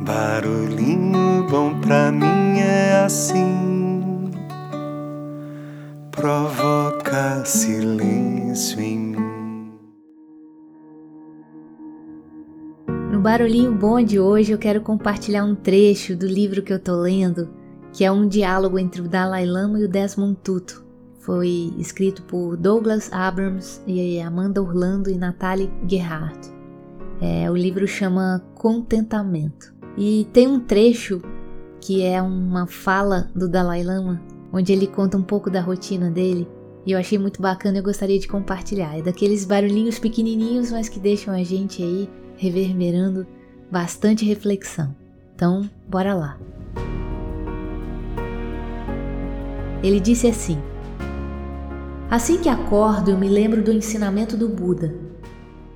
Barulhinho bom pra mim é assim, provoca silêncio em mim. No Barulhinho Bom de hoje eu quero compartilhar um trecho do livro que eu tô lendo, que é um diálogo entre o Dalai Lama e o Desmond Tutu. Foi escrito por Douglas Abrams e Amanda Orlando e Natalie Gerhardt. É, o livro chama Contentamento. E tem um trecho que é uma fala do Dalai Lama, onde ele conta um pouco da rotina dele. E eu achei muito bacana e eu gostaria de compartilhar. É daqueles barulhinhos pequenininhos, mas que deixam a gente aí reverberando bastante reflexão. Então, bora lá. Ele disse assim: Assim que acordo, eu me lembro do ensinamento do Buda,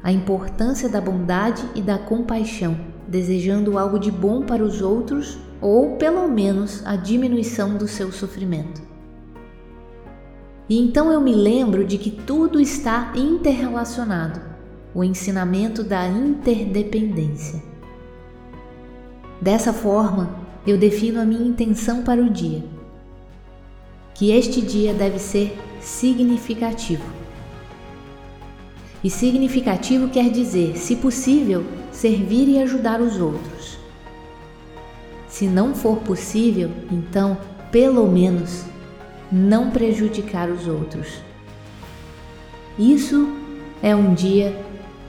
a importância da bondade e da compaixão, desejando algo de bom para os outros ou, pelo menos, a diminuição do seu sofrimento. E então eu me lembro de que tudo está interrelacionado o ensinamento da interdependência. Dessa forma, eu defino a minha intenção para o dia. Que este dia deve ser significativo. E significativo quer dizer, se possível, servir e ajudar os outros. Se não for possível, então, pelo menos, não prejudicar os outros. Isso é um dia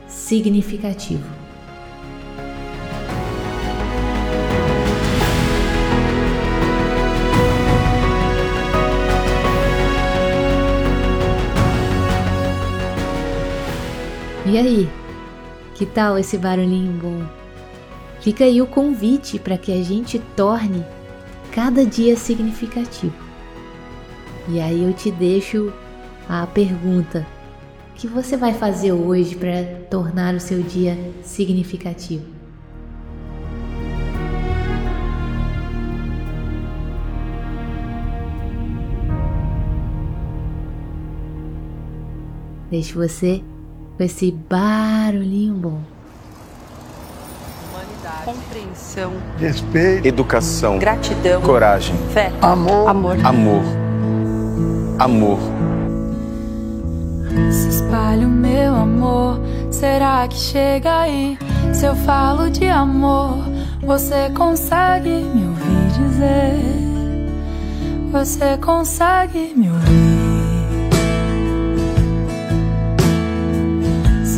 significativo. E aí? Que tal esse barulhinho bom? Fica aí o convite para que a gente torne cada dia significativo. E aí eu te deixo a pergunta: o que você vai fazer hoje para tornar o seu dia significativo? Deixe você com esse barulhinho bom. Humanidade, compreensão, respeito, educação, gratidão, coragem, fé, amor, amor, amor, amor. Se espalha o meu amor, será que chega aí? Se eu falo de amor, você consegue me ouvir dizer? Você consegue me ouvir?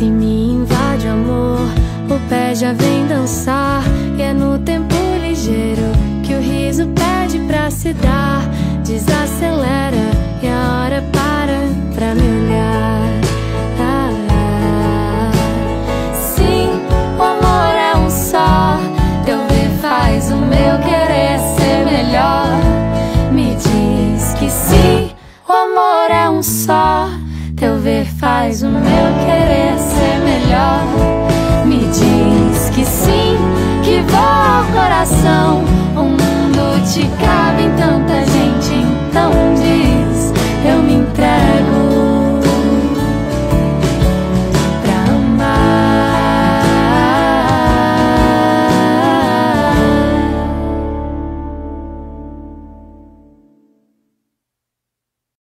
Se me invade o amor, o pé já vem dançar. E é no tempo ligeiro que o riso pede pra se dar. Desacelera e a hora para pra me olhar. Sim, o amor é um só. Teu ver faz o meu querer ser melhor. Me diz que sim, o amor é um só. Teu ver faz o meu querer ser melhor. Me diz que sim, que voa o coração. O mundo te cabe em tanta gente, então diz: Eu me entrego.